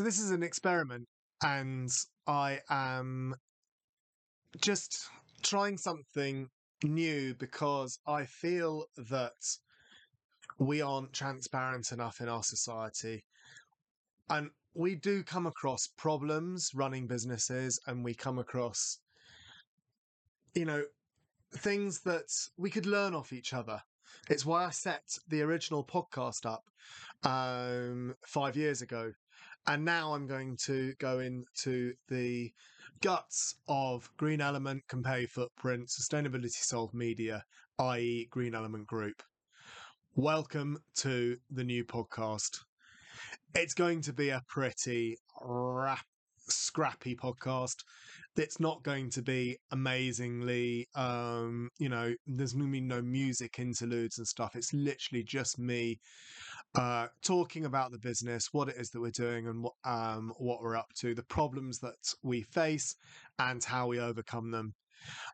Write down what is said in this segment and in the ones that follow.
So this is an experiment, and I am just trying something new because I feel that we aren't transparent enough in our society. And we do come across problems running businesses, and we come across, you know, things that we could learn off each other. It's why I set the original podcast up um, five years ago. And now I'm going to go into the guts of Green Element, Compare Footprint, Sustainability Solved Media, i.e., Green Element Group. Welcome to the new podcast. It's going to be a pretty rap, scrappy podcast. It's not going to be amazingly, um, you know, there's going to be no music interludes and stuff. It's literally just me uh, talking about the business, what it is that we're doing, and what um, what we're up to, the problems that we face, and how we overcome them.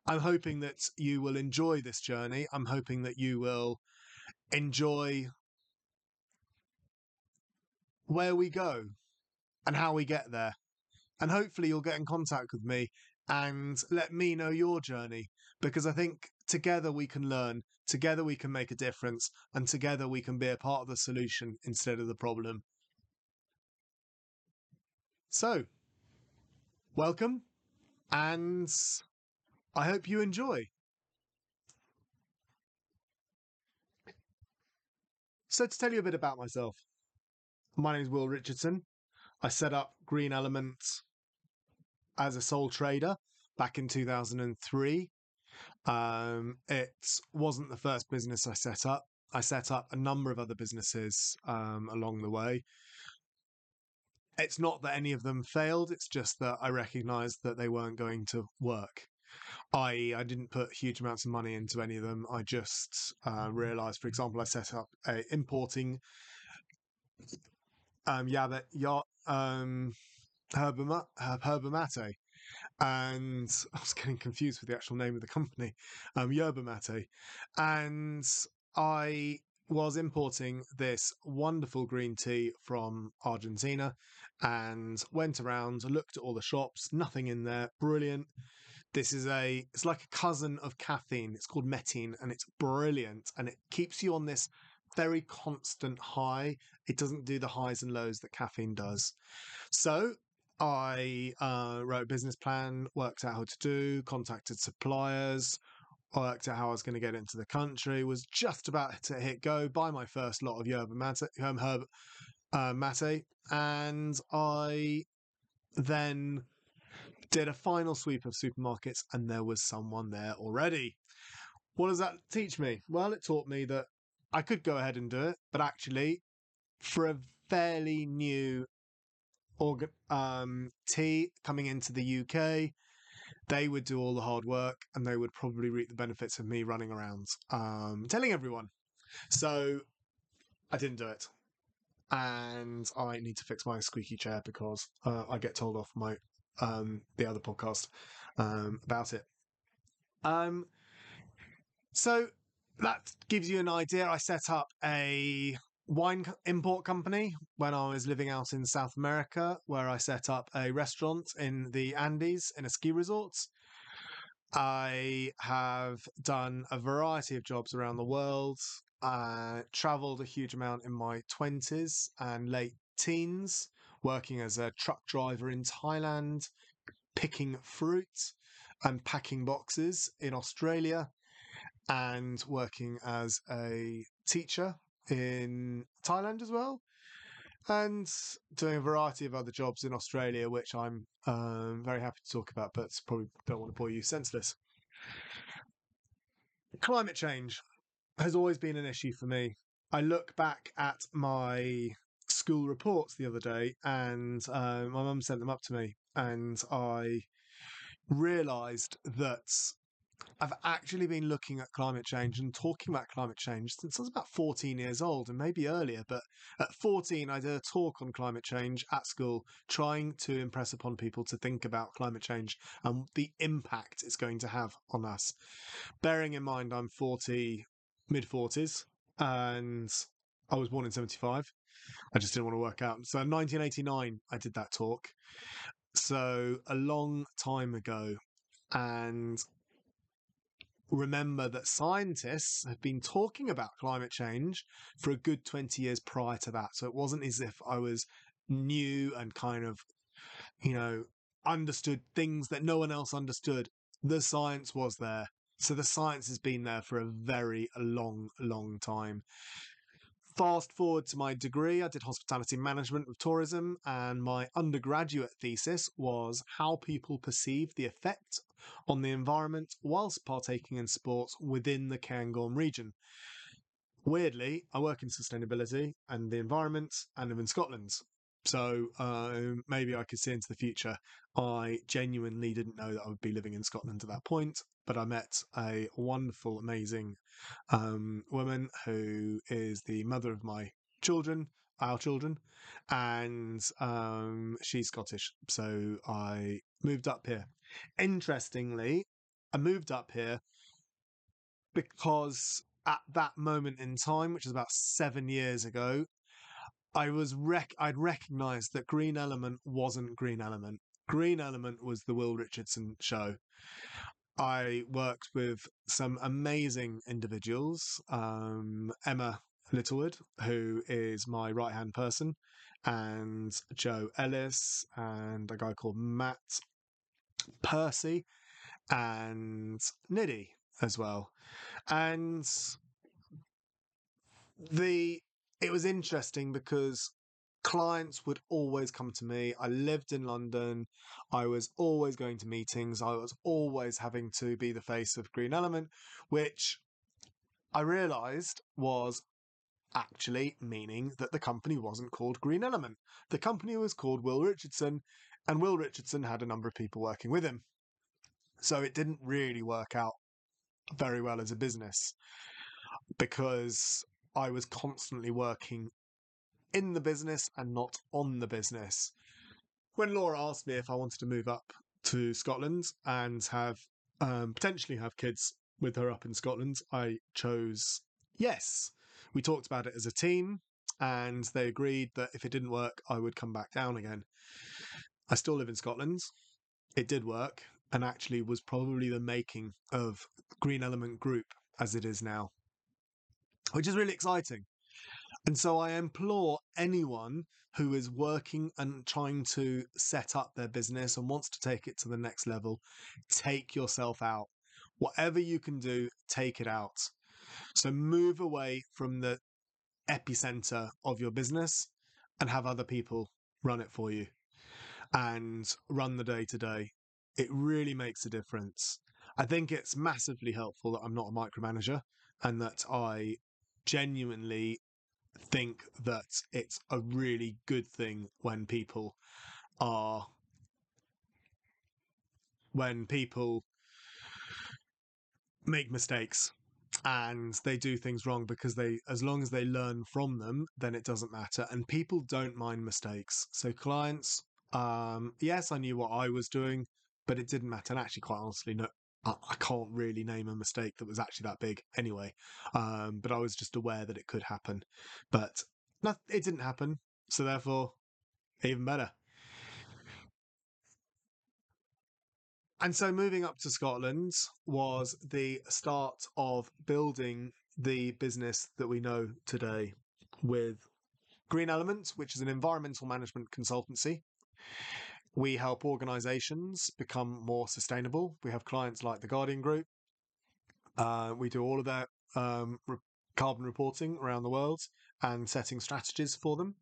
I'm hoping that you will enjoy this journey. I'm hoping that you will enjoy where we go and how we get there. And hopefully, you'll get in contact with me and let me know your journey because I think together we can learn, together we can make a difference, and together we can be a part of the solution instead of the problem. So, welcome, and I hope you enjoy. So, to tell you a bit about myself, my name is Will Richardson. I set up Green Element as a sole trader back in 2003. Um, it wasn't the first business I set up. I set up a number of other businesses um, along the way. It's not that any of them failed, it's just that I recognized that they weren't going to work. I I didn't put huge amounts of money into any of them. I just uh, realized, for example, I set up a importing um, yeah, that yeah, um, herba, herba mate and I was getting confused with the actual name of the company, um, Yerba Mate, and I was importing this wonderful green tea from Argentina and went around, looked at all the shops, nothing in there, brilliant. This is a, it's like a cousin of caffeine. It's called mateine and it's brilliant and it keeps you on this very constant high. It doesn't do the highs and lows that caffeine does. So I uh, wrote a business plan, worked out how to do, contacted suppliers, worked out how I was going to get into the country, was just about to hit go, buy my first lot of yerba mate, um, herb uh, mate, and I then did a final sweep of supermarkets, and there was someone there already. What does that teach me? Well, it taught me that I could go ahead and do it, but actually, for a fairly new organ, um, tea coming into the UK, they would do all the hard work and they would probably reap the benefits of me running around um, telling everyone. So I didn't do it. And I need to fix my squeaky chair because uh, I get told off my um, the other podcast um, about it. Um, so that gives you an idea. I set up a wine import company when I was living out in South America, where I set up a restaurant in the Andes in a ski resort. I have done a variety of jobs around the world. I traveled a huge amount in my 20s and late teens, working as a truck driver in Thailand, picking fruit and packing boxes in Australia, and working as a teacher in Thailand as well, and doing a variety of other jobs in Australia, which I'm um, very happy to talk about, but probably don't want to bore you senseless. Climate change has always been an issue for me. I look back at my school reports the other day, and uh, my mum sent them up to me, and I realised that I've actually been looking at climate change and talking about climate change since I was about 14 years old and maybe earlier. But at 14, I did a talk on climate change at school, trying to impress upon people to think about climate change and the impact it's going to have on us. Bearing in mind, I'm 40, mid 40s, and I was born in 75. I just didn't want to work out. So in 1989, I did that talk. So a long time ago. And remember that scientists have been talking about climate change for a good 20 years prior to that. So it wasn't as if I was new and kind of, you know, understood things that no one else understood. The science was there. So the science has been there for a very long, long time. Fast forward to my degree, I did hospitality management with tourism, and my undergraduate thesis was how people perceive the effect on the environment whilst partaking in sports within the Cairngorm region. Weirdly, I work in sustainability and the environment and live in Scotland. So uh, maybe I could see into the future. I genuinely didn't know that I would be living in Scotland at that point, but I met a wonderful, amazing um, woman who is the mother of my children, our children, and um, she's Scottish. So I moved up here. Interestingly, I moved up here because at that moment in time, which is about seven years ago, I was rec- I'd recognised that Green Element wasn't Green Element. Green Element was the Will Richardson show. I worked with some amazing individuals. Um, Emma Littlewood, who is my right hand person, and Joe Ellis, and a guy called Matt Percy, and Niddy as well. And the it was interesting because clients would always come to me. I lived in London. I was always going to meetings. I was always having to be the face of Green Element, which I realized was actually meaning that the company wasn't called Green Element. The company was called Will Richardson, and Will Richardson had a number of people working with him. So it didn't really work out very well as a business because I was constantly working in the business and not on the business. When Laura asked me if I wanted to move up to Scotland and have um, potentially have kids with her up in Scotland, I chose yes. We talked about it as a team, and they agreed that if it didn't work, I would come back down again. I still live in Scotland. It did work, and actually was probably the making of Green Element Group as it is now which is really exciting. And so I implore anyone who is working and trying to set up their business and wants to take it to the next level, take yourself out. Whatever you can do, take it out. So move away from the epicenter of your business and have other people run it for you and run the day to day. It really makes a difference. I think it's massively helpful that I'm not a micromanager and that I genuinely think that it's a really good thing when people are when people make mistakes and they do things wrong because they as long as they learn from them then it doesn't matter. And people don't mind mistakes. So clients um yes i knew what i was doing but it didn't matter. And actually quite honestly no I, can't really name a mistake that was actually that big anyway. Um, but I was just aware that it could happen. But no, it didn't happen. So therefore, even better. And so moving up to Scotland was the start of building the business that we know today with Green Element, which is an environmental management consultancy. We help organizations become more sustainable. We have clients like the Guardian Group. Uh, we do all of their um, re- carbon reporting around the world and setting strategies for them.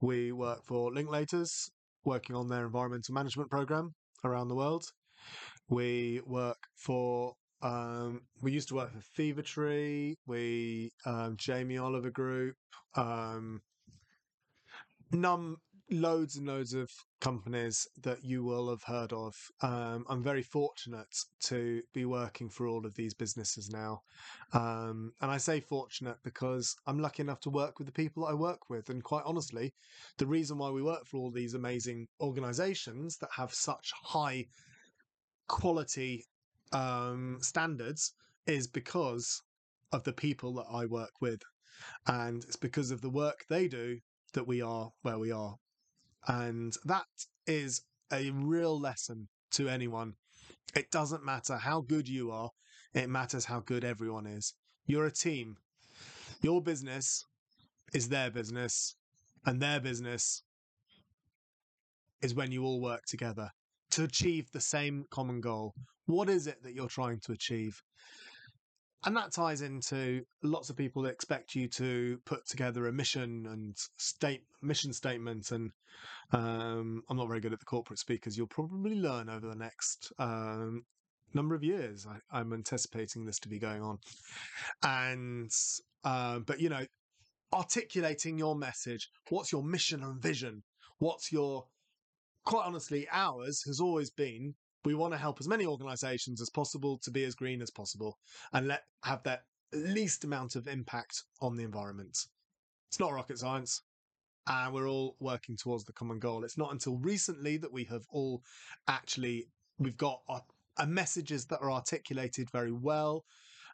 We work for Linklaters, working on their environmental management program around the world. We work for um, we used to work for Fever Tree, we um, Jamie Oliver Group, um, num loads and loads of companies that you will have heard of. Um, I'm very fortunate to be working for all of these businesses now. Um, and I say fortunate because I'm lucky enough to work with the people that I work with. And quite honestly, the reason why we work for all these amazing organizations that have such high quality um, standards is because of the people that I work with. And it's because of the work they do that we are where we are. And that is a real lesson to anyone. It doesn't matter how good you are, it matters how good everyone is. You're a team. Your business is their business, and their business is when you all work together to achieve the same common goal. What is it that you're trying to achieve? And that ties into lots of people expect you to put together a mission and state mission statement. And um, I'm not very good at the corporate speakers. You'll probably learn over the next um, number of years. I, am anticipating this to be going on. And uh, but you know, articulating your message. What's your mission and vision? What's your quite honestly, ours has always been we want to help as many organizations as possible to be as green as possible and let have that least amount of impact on the environment. It's not rocket science. And we're all working towards the common goal. It's not until recently that we have all actually we've got our, our messages that are articulated very well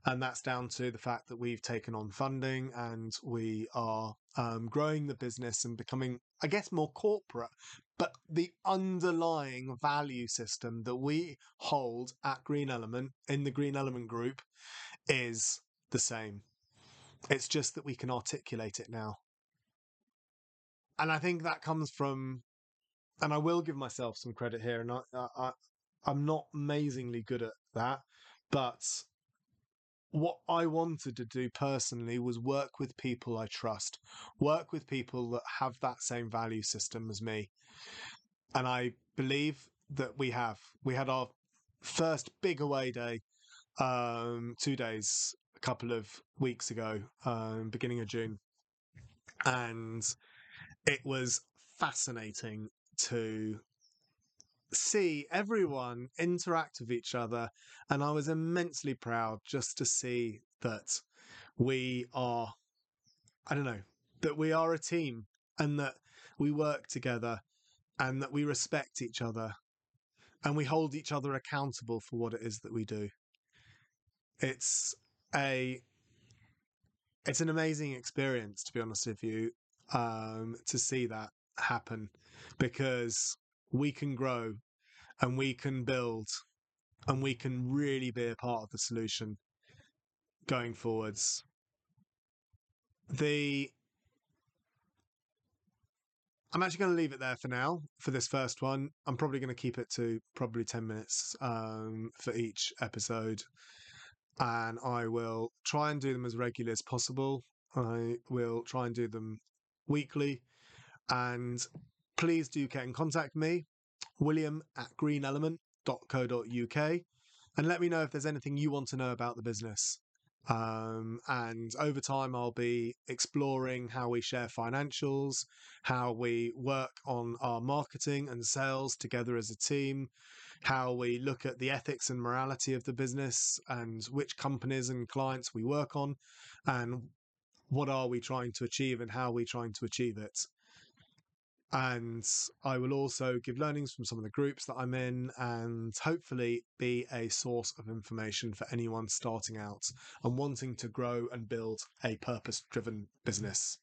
and that's down to the fact that we've taken on funding and we are um, growing the business and becoming, I guess, more corporate. But the underlying value system that we hold at Green Element in the Green Element Group is the same. It's just that we can articulate it now. And I think that comes from, and I will give myself some credit here, and I, I, I'm not amazingly good at that, but what I wanted to do personally was work with people I trust, work with people that have that same value system as me. And I believe that we have. We had our first big away day um, two days a couple of weeks ago, um, beginning of June. And it was fascinating to see everyone interact with each other. And I was immensely proud just to see that we are, I don't know, that we are a team and that we work together and that we respect each other and we hold each other accountable for what it is that we do. It's a it's an amazing experience to be honest with you um, to see that happen because we can grow and we can build and we can really be a part of the solution going forwards. The I'm actually going to leave it there for now for this first one. I'm probably going to keep it to probably 10 minutes um, for each episode. And I will try and do them as regularly as possible. I will try and do them weekly. And please do get in contact me, william at greenelement.co.uk, and let me know if there's anything you want to know about the business. Um, and over time, I'll be exploring how we share financials, how we work on our marketing and sales together as a team, how we look at the ethics and morality of the business, and which companies and clients we work on, and what are we trying to achieve and how are we trying to achieve it. And I will also give learnings from some of the groups that I'm in and hopefully be a source of information for anyone starting out and wanting to grow and build a purpose driven business.